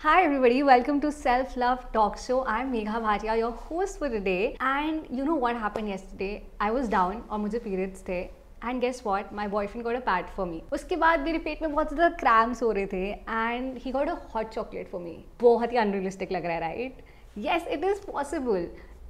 Hi everybody, welcome to Self Love Talk Show. I'm Megha Bhatia, your host for today. And you know what happened yesterday? I was down और मुझे periods थे and guess what my boyfriend got a pad for me उसके बाद मेरे पेट में बहुत ज़्यादा cramps हो रहे थे and he got a hot chocolate for me बहुत ही अनरियलिस्टिक लग रहा है right yes it is possible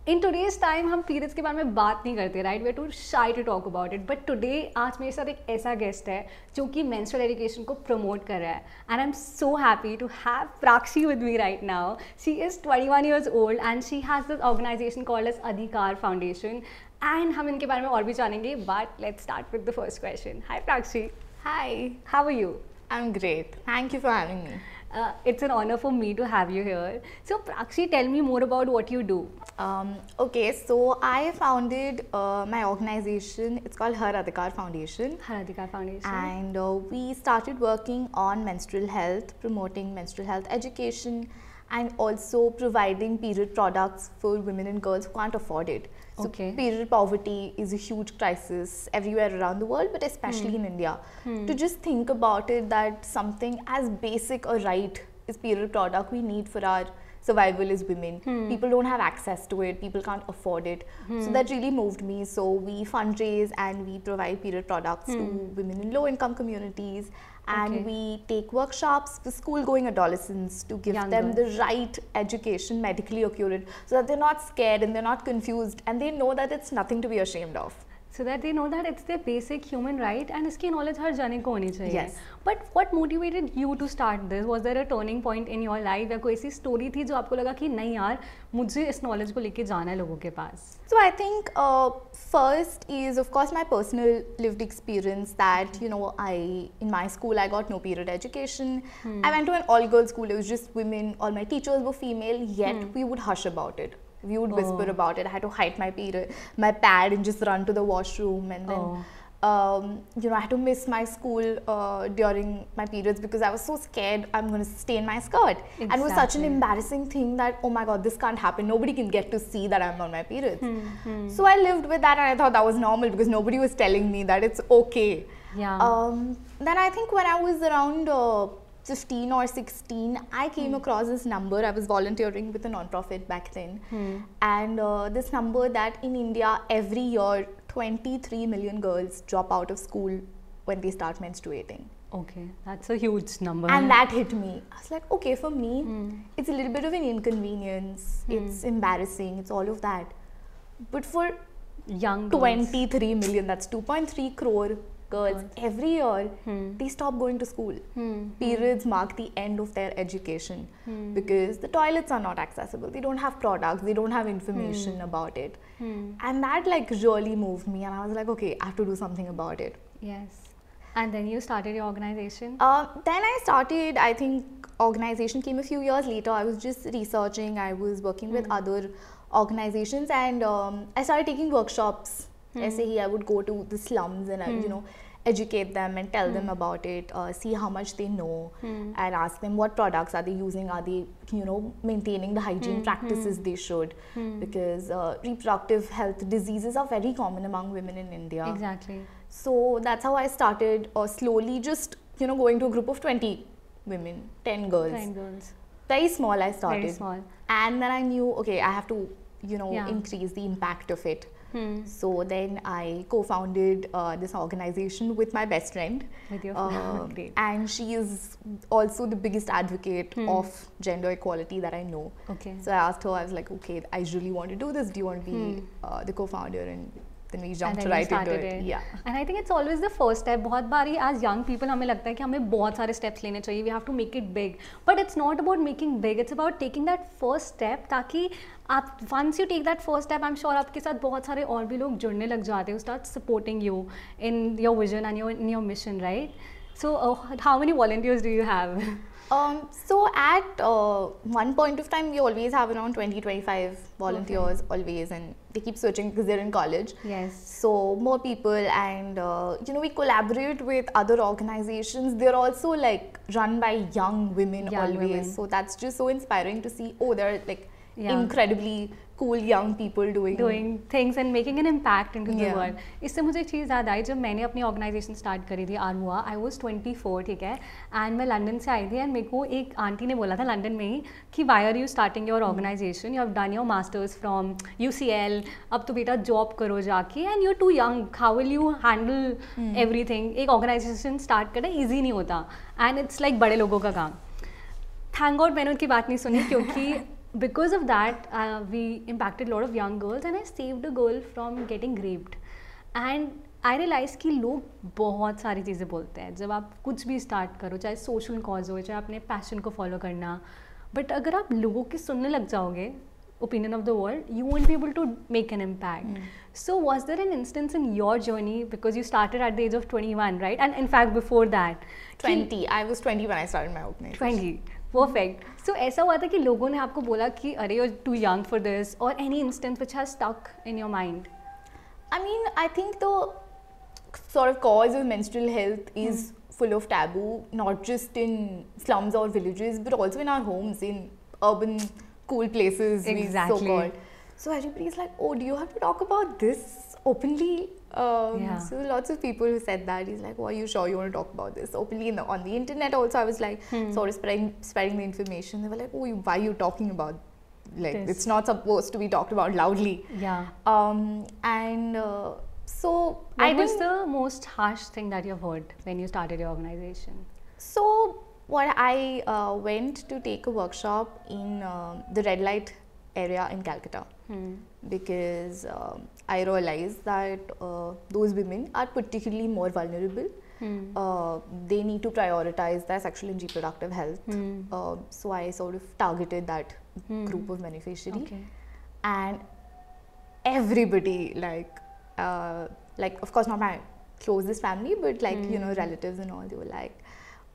in today's time हम पीरियड्स के बारे में बात नहीं करते right we too shy to talk about it but today आज मेरे साथ एक ऐसा गेस्ट है जो कि मेंस्ट्रुअल एजुकेशन को प्रमोट कर रहा है. And I am so happy to have Prakshi with me right now she is twenty one years old and she has this organisation called age Adhikar foundation and हम इनके बारे में और भी जानेंगे but let's start with the first question hi Prakshi hi how are you I'm great. Thank you for having me. Uh, it's an honor for me to have you here. So, Prakshi, tell me more about what you do. Um, okay, so I founded uh, my organization. It's called Har Adhikar Foundation. Har Adhikar Foundation. And uh, we started working on menstrual health, promoting menstrual health education, and also providing period products for women and girls who can't afford it. So, Okay. period poverty is a huge crisis everywhere around the world, but especially in hmm. India. Hmm. To just think about it that something as basic a right is period product we need for our survival is women. Hmm. People don't have access to it, people can't afford it. So hmm. that really moved me. So we fundraise and we provide period products to hmm. women in low income communities and Okay. we take workshops for school going adolescents to give Young them girls. the right education medically accurate so that they're not scared and they're not confused and they know that it's nothing to be ashamed of so that they know that it's their basic human right and इसकी knowledge हर जाने को होनी चाहिए Yes. but what motivated you to start this was there a turning point in your life या कोई ऐसी story थी जो आपको लगा कि नहीं यार मुझे इस knowledge को लेके जाना है लोगों के पास So I think uh, first is of course my personal lived experience that you know I in my school I got no period education. I went to an all girls school. It was just women. All my teachers were female. Yet we would hush about it. We would whisper Oh. about it. I had to hide my period, my pad, and just run to the washroom. And then Oh. um, you know I had to miss my school uh, during my periods because I was so scared I'm going to stain my skirt. And it was such an embarrassing thing that oh my god this can't happen. Nobody can get to see that I'm on my periods. Hmm, So I lived with that and I thought that was normal because nobody was telling me that it's okay. Yeah. Um, then I think when I was around uh, 15 or 16, I came Hmm. across this number. I was volunteering with a non-profit back then. Hmm. And uh, this number that in India every year 23 million girls drop out of school when they start menstruating. okay that's a huge number And that hit me. I was like, okay, for me, Hmm. it's a little bit of an inconvenience. It's embarrassing. It's all of that. But for young girls. 23 million, that's 2.3 crore girls every year, Hmm. they stop going to school. Hmm. Periods mark the end of their education Hmm. because the toilets are not accessible. They don't have products. They don't have information about it. Hmm. And that like really moved me. And I was like, okay, I have to do something about it. yes and then you started your organization Uh, then I started, I think organization came a few years later. I was just researching, I was working with other organizations and um, I started taking workshops. Hmm. SAE, I would go to the slums and I, you hmm. know, educate them and tell them hmm. about it, uh, see how much they know and ask them what products are they using, are they, you know, maintaining the hygiene practices they should because uh, reproductive health diseases are very common among women in India. exactly So that's how I started, uh, slowly just you know going to a group of 20 women, 10 girls. Fine girls Very small I started. Very small. And then I knew, okay, I have to you know Yeah. increase the impact of it. Hmm. So then I co-founded uh, this organization with my best friend. With your Uh, and she is also the biggest advocate of gender equality that I know. Okay. So I asked her, I was like, okay, I really want to do this. Do you want to be uh, the co-founder? And then we jumped then right into it. it. Yeah. And I think it's always the first step. बहुत बारी as young people हमें लगता है कि हमें बहुत सारे steps लेने चाहिए. We have to make it big. But it's not about making big. It's about taking that first step ताकि आप once you take that first step, I'm sure आपके साथ बहुत सारे और भी लोग जुड़ने लग जाते हैं. Start supporting you in your vision and your in your mission, right? So uh, how many volunteers do you have? Um, so at uh, one point of time, we always have around 20, 25 volunteers always, and they keep switching because they're in college. yes. So more people, and uh, you know, we collaborate with other organizations. They're also like run by young women Young always. women. So that's just so inspiring to see. Oh, they're like Yeah. incredibly cool young people doing doing things and making an impact into yeah. the world. इससे मुझे एक चीज़ याद आई जब मैंने अपनी organisation start करी थी आरमुआ आई वॉज़ ट्वेंटी फोर ठीक है? एंड मैं लंदन से आई थी एंड मेरे को एक आंटी ने बोला था लंदन में ही कि why are you starting your organisation you have done your masters from U C L अब तो बेटा जॉब करो जाके and you too young how will you handle everything एक ऑर्गेनाइजेशन स्टार्ट करना ईजी नहीं होता एंड इट्स लाइक बड़े लोगों का काम। थैंक गॉड मैंने उनकी बात नहीं सुनी क्योंकि because of that uh, we impacted a lot of young girls and I saved a girl from getting raped and I realise कि लोग बहुत सारी चीज़ें बोलते हैं जब आप कुछ भी स्टार्ट करो चाहे सोशल कॉज हो चाहे अपने पैशन को फॉलो करना बट अगर आप लोगों की सुनने लग जाओगे opinion of the world you won't be able to make an impact so was there an instance in your journey because you started at the age of 21 right and in fact before that कि- 20 i was 20 when i started my organization twenty perfect so ऐसा हुआ था कि लोगों ने आपको बोला कि अरे you too young for this और any instance which has stuck in your mind mean, I think the sort of cause of menstrual health is full of taboo, not just in slums or villages, but also in our homes, in urban cool places, we Exactly. so called. So everybody's like, oh, do you have to talk about this openly? Um, Yeah. So lots of people who said that. He's like, well, are you sure you want to talk about this openly? In the, on the internet also, I was like, sort of spreading, spreading the information. They were like, oh, you, why are you talking about? Like, This. it's not supposed to be talked about loudly. या Um, and uh, so I What was the most harsh thing that you've heard when you started your organization? So what I uh, went to take a workshop in um the red light area in Calcutta Hmm. because um, I realized that uh, those women are particularly more vulnerable. Hmm. Uh, they need to prioritize their sexual and reproductive health. Hmm. Uh, so I sort of targeted that Hmm. group of beneficiary. Okay. and everybody like uh, like of course not my closest family but like you know Mm. relatives and all they were like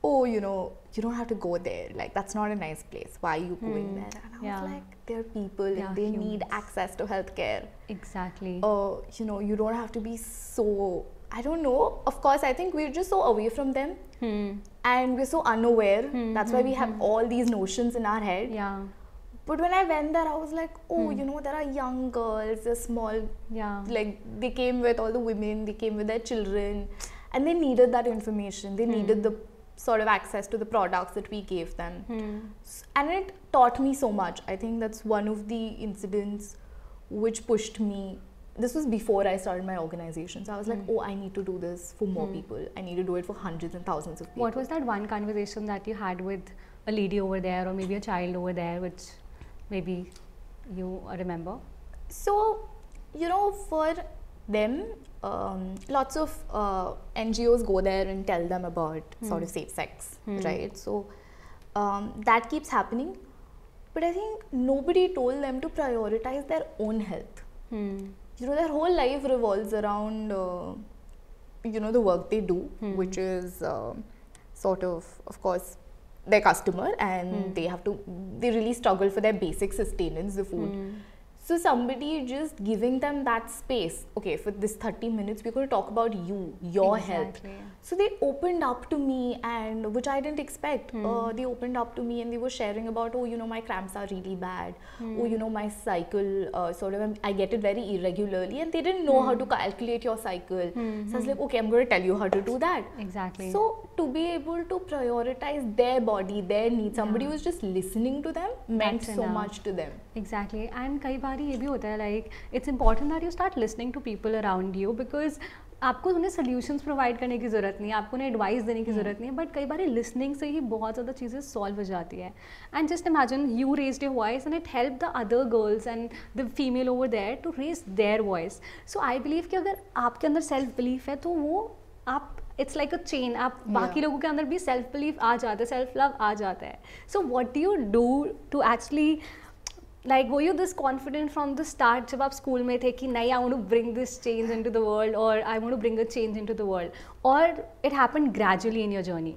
oh you know you don't have to go there like that's not a nice place why are you going Hmm. there and i Yeah. was like they're people They and they need access to healthcare Exactly. uh, you know you don't have to be so i don't know of course i think we're just so away from them Hmm. and we're so unaware Hmm, that's why hmm, we have all these notions in our head Yeah. but when I went there, I was like, oh, you know, there are young girls, they're small, Yeah. like they came with all the women, they came with their children, and they needed that information. They needed the sort of access to the products that we gave them. Hmm. And it taught me so much. I think that's one of the incidents which pushed me. This was before I started my organization. So I was like, Hmm. oh, I need to do this for more Hmm. people. I need to do it for hundreds and thousands of people. What was that one conversation that you had with a lady over there or maybe a child over there which maybe you remember? So, you know, for them, um, lots of uh, NGOs go there and tell them about sort of safe sex, Hmm. right? So, um, that keeps happening. But I think nobody told them to prioritize their own health. Hmm. You know, their whole life revolves around, uh, you know, the work they do, Hmm. which is um sort of, of course, their customer, and Hmm. they have to, they really struggle for their basic sustenance, the food. So somebody just giving them that space. Okay, for this 30 minutes, we're going to talk about you, your exactly. health. So they opened up to me, and which I didn't expect. Hmm. Uh, they opened up to me, and they were sharing about, oh, you know, my cramps are really bad. Hmm. Oh, you know, my cycle uh, sort of I get it very irregularly, and they didn't know how hmm. to calculate your cycle. So I was like, okay, I'm going to tell you how to do that. Exactly. So to be able to prioritize their body, their needs, somebody yeah. who's just listening to them meant That's so enough. much to them. Exactly, and kai बार ये भी होता है like it's important that you start listening to people around you because आपको उन्हें solutions provide करने की ज़रूरत नहीं है आपको उन्हें एडवाइस देने की ज़रूरत नहीं है बट कई बार लिसनिंग से ही बहुत ज़्यादा चीज़ें सॉल्व हो जाती है। And just imagine you raise your voice and it help the other girls and the female over there to raise their voice so I believe कि अगर आपके अंदर सेल्फ बिलीफ है तो वो आप इट्स लाइक अ चेन आप बाकी लोगों के अंदर भी सेल्फ बिलीफ आ जाता है सेल्फ लव आ जाता है। So what do you do to actually like were you this confident from the start जब आप स्कूल में थे कि नहीं I want to bring this change into the world or I want to bring a change into the world or it happened gradually in your journey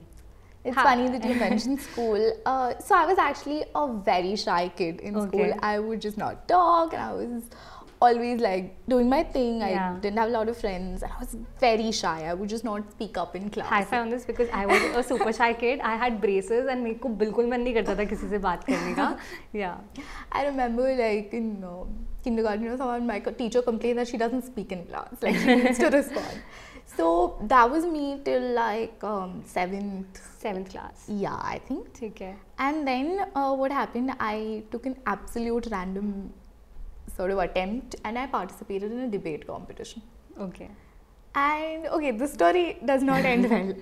It's Ha- funny that you mentioned school. Uh, so I was actually a very shy kid in Okay. school. I would just not talk, and I was always like doing my thing. I Yeah. didn't have a lot of friends. I was very shy. I would just not speak up in class. high five on this because I was a super shy kid. I had braces and मेरे को बिल्कुल मन नहीं करता था किसी से बात करने का. Yeah. I remember like in uh, kindergarten, you know, someone my co- teacher complained that she doesn't speak in class, like she needs to respond. So that was me till like um, seventh. Seventh class. Yeah, I think. ठीक है. And then uh, what happened? I took an absolute random sort of attempt, and I participated in a debate competition. Okay. And okay, the story does not end well.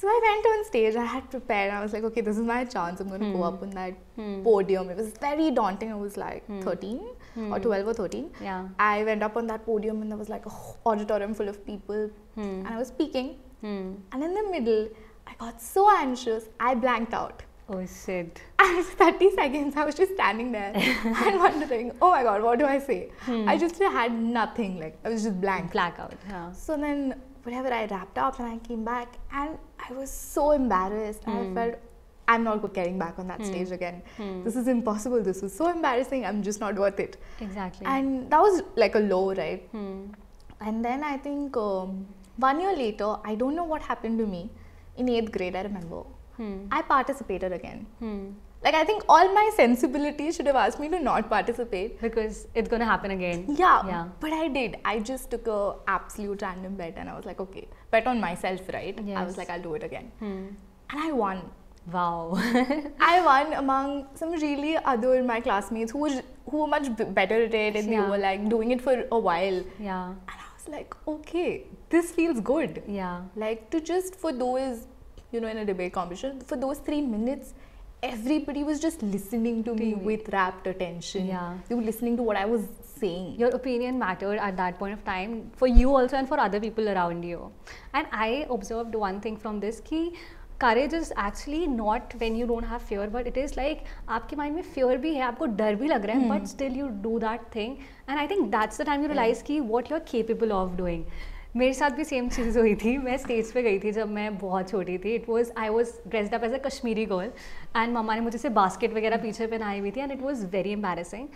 So I went on stage. I had prepared. I was like, okay, this is my chance. I'm going to go Hmm. up on that Hmm. podium. It was very daunting. I was like Hmm. 13 or Hmm. 12 or 13. Yeah. I went up on that podium and there was like a auditorium full of people, and I was speaking. And in the middle, I got so anxious, I blanked out. Oh shit. And for 30 seconds, I was just standing there and wondering, oh my god, what do I say? Hmm. I just had nothing, like, I was just blank. Blackout. Yeah. So then, whatever, I wrapped up and I came back, and I was so embarrassed. I Hmm. felt I'm not getting back on that Hmm. stage again. Hmm. This is impossible. This was so embarrassing. I'm just not worth it. Exactly. And that was like a low, right? Hmm. And then I think um, one year later, I don't know what happened to me. In eighth grade, I remember, Hmm. I participated again. Hmm. Like, I think all my sensibilities should have asked me to not participate. Because it's gonna happen again. Yeah, Yeah. but I did. I just took a absolute random bet and I was like, okay, bet on myself, right? I was like, I'll do it again. Hmm. And I won. Wow. I won among some really other my classmates who were who were much better at it and Yeah. they were like doing it for a while. yeah. And I was like, okay, this feels good. Yeah. Like to just for those, you know, in a debate competition, for those three minutes, everybody was just listening to me you. with rapt attention. Yeah. They were listening to what I was saying. your opinion mattered at that point of time for you also and for other people around you and i observed one thing from this ki courage is actually not when you don't have fear but it is like आपके mind में fear भी है आपको डर भी लग रहा है but still you do that thing and I think that's the time you realize कि what you're capable of doing मेरे साथ भी सेम चीज़ हुई थी। मैं स्टेज पे गई थी जब मैं बहुत छोटी थी। It was I was dressed up as a Kashmiri girl and मम्मा ने मुझे से बास्केट वगैरह पीछे पहनाई हुई थी and it was very embarrassing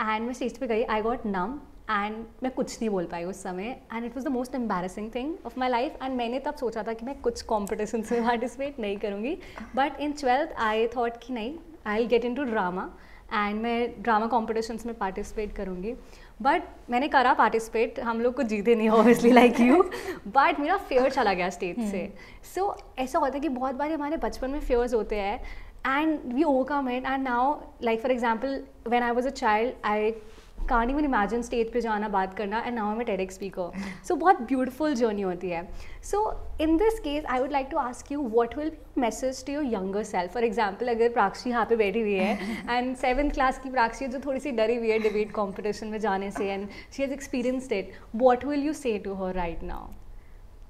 and मैं स्टेज पे गई आई गॉट नम एंड मैं कुछ नहीं बोल पाई उस समय and it was the most embarrassing thing of my life and मैंने तब सोचा था कि मैं कुछ कॉम्पिटिशन में पार्टिसिपेट नहीं करूँगी। But in twelfth I thought कि नहीं I will get into drama and मैं ड्रामा कॉम्पिटिशन्स में पार्टिसिपेट करूँगी। बट मैंने करा पार्टिसिपेट हम लोग को जीते नहीं ऑब्वियसली लाइक यू बट मेरा फेयर चला गया स्टेज से. सो ऐसा होता है कि बहुत बार हमारे बचपन में फेयर्स होते हैं and we overcome it and now like for example when I was a child I can't even imagine stage पे जाना बात करना एंड नाउ आई मैं टेडेक्स स्पीकर सो बहुत ब्यूटीफुल जर्नी होती है so in this case I would like to ask you what will be message to your younger self for example अगर प्राक्षी यहाँ पे बैठी हुई है एंड सेवन्थ क्लास की प्राक्षी जो थोड़ी सी डरी हुई है डिबेट कॉम्पिटिशन में जाने से and she has experienced it what will you say to her right now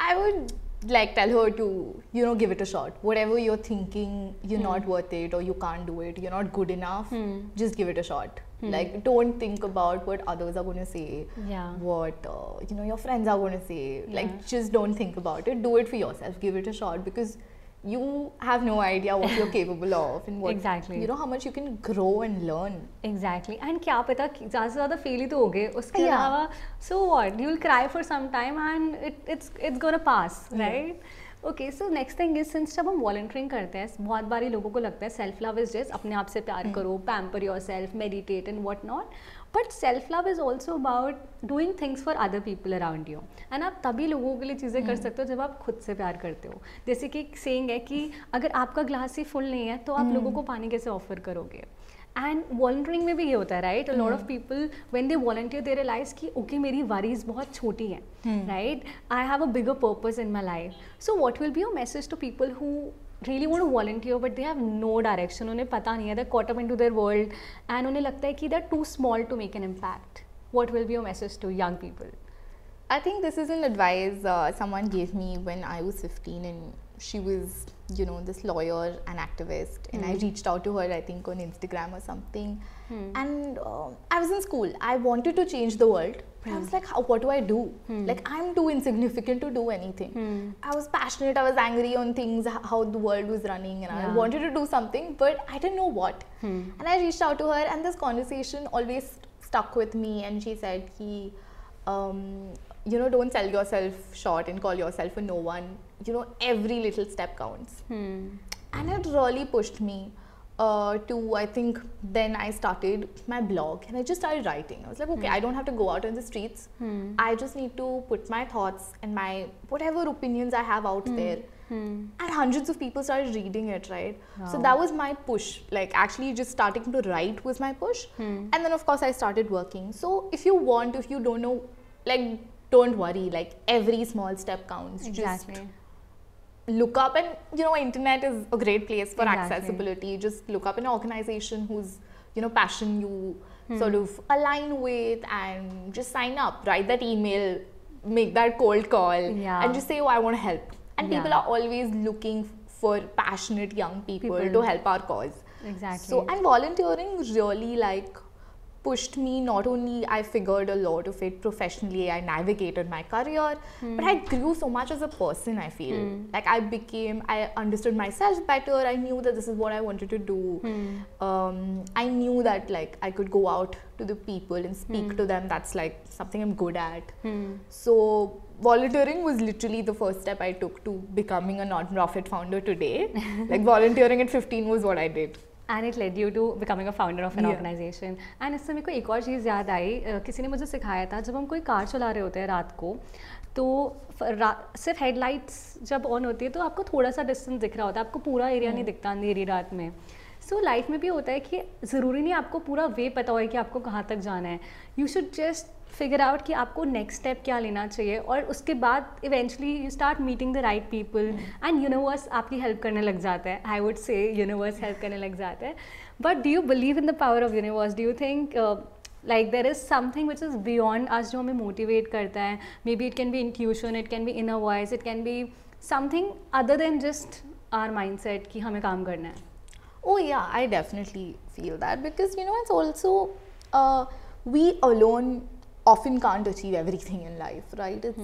I would like tell her to, you know, give it a shot. Whatever you're thinking, you're not worth it or you can't do it, you're not good enough, Hmm. just give it a shot. Hmm. Like, don't think about what others are going to say, yeah. what uh, you know your friends are going to say. Yeah. Like, just don't think about it. Do it for yourself. Give it a shot because you have no idea what you're capable of and what exactly. you know how much you can grow and learn exactly and kya pata zyada zyada fail hi to hoge uske alawa so what you'll cry for some time and it, it's it's going to pass right. Okay so next thing is since जब हम volunteering करते हैं बहुत बारी लोगों को लगता है सेल्फ लव इज़ जस्ट अपने आप से प्यार करो pamper yourself meditate and what not but self love is also about doing things for other people around you and आप तभी लोगों के लिए चीज़ें कर सकते हो जब आप खुद से प्यार करते हो। जैसे कि एक सेइंग है कि अगर आपका ग्लास ही फुल नहीं है तो आप लोगों को पानी कैसे ऑफ़र करोगे? एंड वॉल्टियरिंग में भी ये होता है right a lot of people when they volunteer they realise कि ओके मेरी वरीज बहुत छोटी हैं right I have a bigger purpose in my life so what will be your message to people who really want volunteer but they have no direction उन्हें पता नहीं है they caught up in to their world and उन्हें लगता है कि they are too small to make an impact what will be your message to young people I think this is an advice someone gave me when I was 15 and she was, you know, this lawyer and activist. And I hmm. reached out to her, I think, on Instagram or something. Hmm. And um I was in school. I wanted to change the world. But I was hmm. like, how, what do I do? Like, I'm too insignificant to do anything. I was passionate, I was angry on things, how the world was running, and I wanted to do something, but I didn't know what. And I reached out to her, and this conversation always stuck with me, and she said, "He, um, you know, don't sell yourself short and call yourself a no one. You know, every little step counts." Hmm. and it really pushed me uh, to i think then i started my blog and i just started writing i was like okay i don't have to go out in the streets Hmm. i just need to put my thoughts and my whatever opinions i have out there Hmm. and hundreds of people started reading it right so that was my push like actually just starting to write was my push Hmm. and then of course i started working so if you want if you don't know like don't worry like every small step counts Exactly. just look up and you know internet is a great place for Exactly. accessibility just look up an organization whose you know passion you Hmm. sort of align with and just sign up write that email make that cold call Yeah. and just say oh i want to help and people are always looking for passionate young people, People. to help our cause Exactly. so and volunteering really like pushed me. Not only i figured a lot of it professionally i navigated my career but i grew so much as a person i feel. Like i became i understood myself better. I knew that this is what i wanted to do. Um, i knew that like i could go out to the people and speak to them. That's like something i'm good at. Hmm. so volunteering was literally the first step i took to becoming a non-profit founder today. Like volunteering at 15 was what i did and it led you to becoming a founder of an. Organisation and इससे मेरे को एक और चीज़ याद आई किसी ने मुझे सिखाया था जब हम कोई कार चला रहे होते हैं रात को तो सिर्फ़ हेडलाइट्स जब ऑन होती है तो आपको थोड़ा सा डिस्टेंस दिख रहा होता है आपको पूरा एरिया नहीं दिखता अंधेरी रात में। सो so, लाइफ में भी होता है कि ज़रूरी नहीं आपको पूरा वे पता हो कि आपको कहाँ तक जाना है। You should just figure out कि आपको नेक्स्ट स्टेप क्या लेना चाहिए और उसके बाद eventually you start meeting the right people and universe आपकी हेल्प करने लग जाता है। I would say universe help करने लग जाता है। But do you believe in the power of universe do you think like there is something which is beyond आज जो हमें मोटिवेट करता है? Maybe it can be intuition it can be inner voice it can be something other than just our mindset कि हमें काम करना है। Oh yeah, I definitely feel that because you know it's also uh, we alone often can't achieve everything in life, right? It's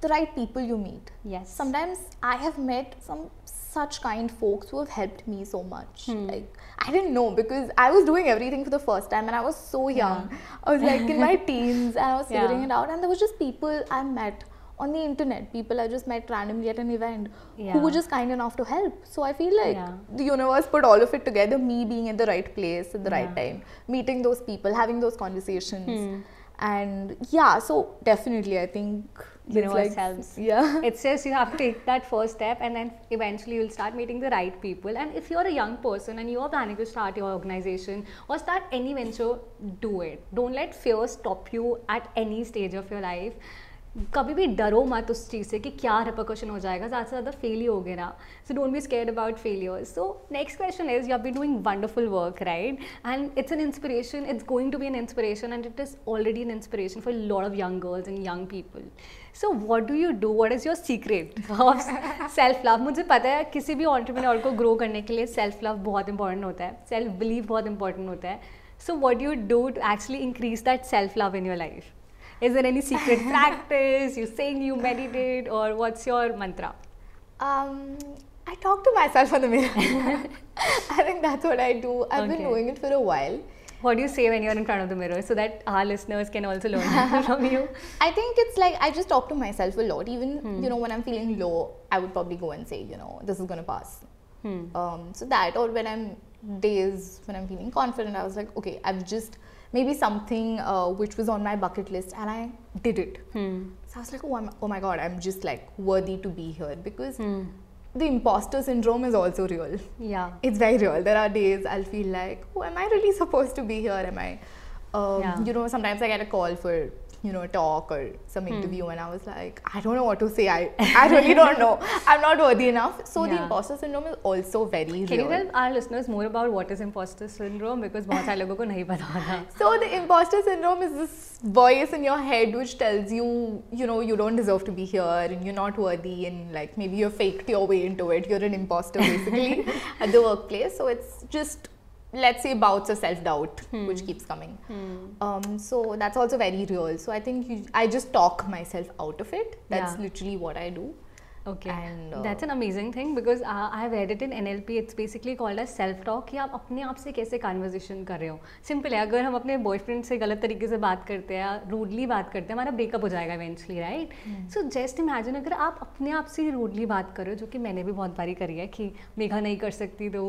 the right people you meet. Yes. Sometimes I have met some such kind folks who have helped me so much. Like I didn't know because I was doing everything for the first time and I was so young. I was like in my teens and I was figuring Yeah. it out and there was just people I met on the internet, people I just met randomly at an event who were just kind enough to help. So I feel like Yeah. the universe put all of it together me being in the right place at the right time meeting those people having those conversations Hmm. And yeah so definitely i think you know like- helps. yeah. It's just you have to take that first step and then eventually you'll start meeting the right people. And if you're a young person and you're planning to start your organization or start any venture do it. Don't let fear stop you at any stage of your life कभी भी डरो मत उस चीज़ से कि क्या repercussion हो जाएगा, ज़्यादा से ज़्यादा फेल ही हो गया ना। So don't be scare about failure so next question is you are be doing wonderful work right and it's an inspiration it's going to be an inspiration and it is already an inspiration for lot of young girls and young people so what do you do what is your secret of self love मुझे पता है, किसी भी entrepreneur को grow करने के लिए self love बहुत इंपॉर्टेंट होता है। सेल्फ बिलीव बहुत इंपॉर्टेंट होता है। So what you do to actually increase that self love in your life is there any secret practice? You sing you meditate or what's your mantra? Um i talk to myself on the mirror i think that's what i do. I've been doing it for a while. What do you say when you're in front of the mirror so that our listeners can also learn from you? I think it's like I just talk to myself a lot. Even you know when I'm feeling low, I would probably go and say, you know, this is gonna pass. Hmm. Um, so that, or when I'm days when I'm feeling confident, I was like, okay, I've just maybe something uh, which was on my bucket list and I did it. Hmm. So I was like, oh, I'm, oh my god, I'm just like worthy to be here because Hmm. the imposter syndrome is also real. yeah It's very real. There are days I'll feel like, oh, am I really supposed to be here? Am I, um, Yeah. you know, sometimes I get a call for, you know, a talk or some Hmm. interview, and I was like, I don't know what to say. I, I really don't know. I'm not worthy enough. So the Yeah. imposter syndrome is also very Can you real. tell our listeners more about what is imposter syndrome? Because बहुत सारे लोगों को नहीं पता होता. So the imposter syndrome is this voice in your head which tells you, you know, you don't deserve to be here and you're not worthy and like maybe you're faked your way into it. You're an imposter basically at the workplace. So it's just let's say bouts of self-doubt which keeps coming. Um, so that's also very real. So I think you, I just talk myself out of it. That's Yeah. literally what I do. Okay, And, uh, that's an amazing thing because uh, I have read it in NLP. It's basically called as self talk कि आप अपने आप से कैसे conversation कर रहे हो simple है अगर हम अपने बॉयफ्रेंड से गलत तरीके से बात करते हैं या रूडली बात करते हैं हमारा ब्रेकअप हो जाएगा eventually right so just imagine अगर आप अपने आप से ही रूडली बात करो जो कि मैंने भी बहुत बारी करी है कि मेघा नहीं कर सकती तो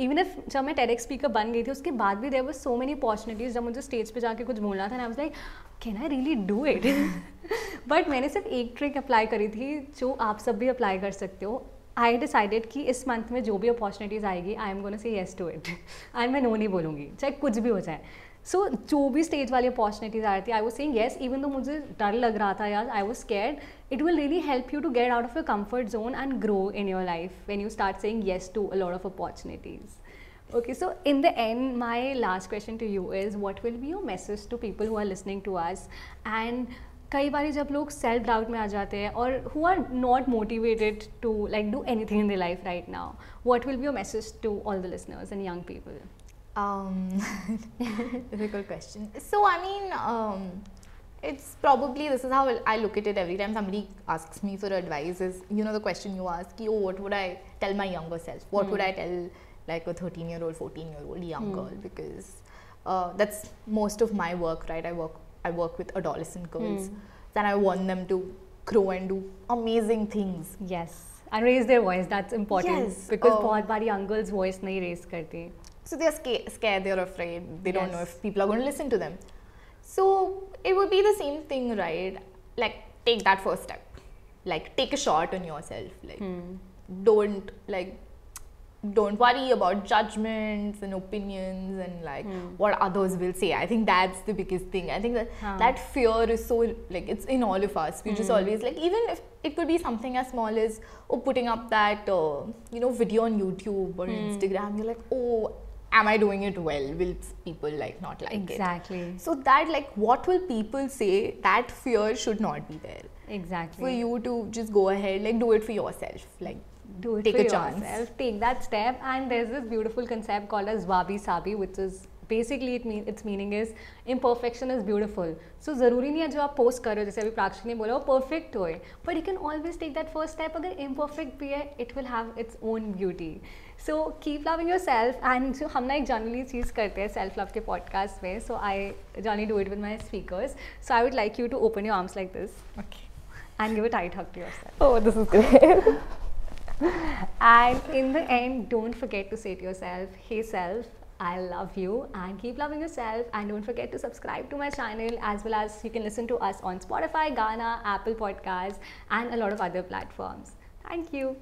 even if जब मैं टेरेक्स स्पीकर बन गई थी, उसके बाद भी देर वर सो मेनी अपॉर्चुनिटीज़ जब मुझे स्टेज पे जाके कुछ बोलना था ना I like can I really do it but मैंने सिर्फ़ एक ट्रिक अप्लाई करी थी, जो आप सब भी अप्लाई कर सकते हो। आई डिसाइडेड कि इस मंथ में जो भी अपॉर्चुनिटीज़ आएगी I am gonna say yes to it and मैं नो नहीं बोलूँगी, चाहे कुछ भी हो जाए। सो so, जो भी स्टेज वाली अपॉर्चुनिटीज़ आ रही थी आई वो सेंग येस इवन तो मुझे डर लग रहा था यार I was scare it will really help you to get out of your comfort zone and grow in your life when you start saying yes to a of opportunities okay so in the end my last question to you is what will be your message to people who are listening to ours and कई बार जब लोग self doubt में आ जाते हैं और who are not motivated to like do anything in the life right now what will be your message to all the listeners and young people Um, difficult question. So I mean, um, it's probably this is how I look at it every time somebody asks me for advice. Is you know the question you ask, oh, what would I tell my younger self? What would I tell like a 13 year old, 14 year old young girl? Because uh, that's most of my work, right? I work I work with adolescent girls, and I want them to grow and do amazing things. yes and raise their voice that's important Yes, because um, बहुत बारी young girls voice नहीं raise करती so they're scared, scared, they're afraid, they don't know if people are going to listen to them. So it would be the same thing, right? Like, take that first step. Like, take a shot on yourself. Like, hmm. don't, like, don't worry about judgments and opinions and like hmm. what others will say. I think that's the biggest thing. I think that Huh. that fear is so like it's in all of us. We just hmm. always like even if it could be something as small as oh putting up that uh, you know video on YouTube or Instagram. You're like oh am I doing it well? Will people like not like it? exactly So that like what will people say? That fear should not be there. exactly For you to just go ahead like do it for yourself. Like do it Take for a chance. yourself take that step and there's this beautiful concept called as wabi sabi which is basically it mean its meaning is imperfection is beautiful so ज़रूरी नहीं है जो आप post कर रहे हो जैसे अभी प्राक्षी ने बोला वो परफेक्ट होए but you can always take that first step अगर इम्परफेक्ट भी है it will have its own beauty so keep loving yourself and जो हम ना एक जनरली चीज़ करते हैं सेल्फ लव के पॉडकास्ट में so I generally do it with my speakers so I would like you to open your arms like this okay. and give a tight hug to yourself Oh, this is great. And in the end, don't forget to say to yourself, hey self, I love you and keep loving yourself. And don't forget to subscribe to my channel as well as you can listen to us on Spotify, Gaana, Apple Podcasts, and a lot of other platforms. Thank you.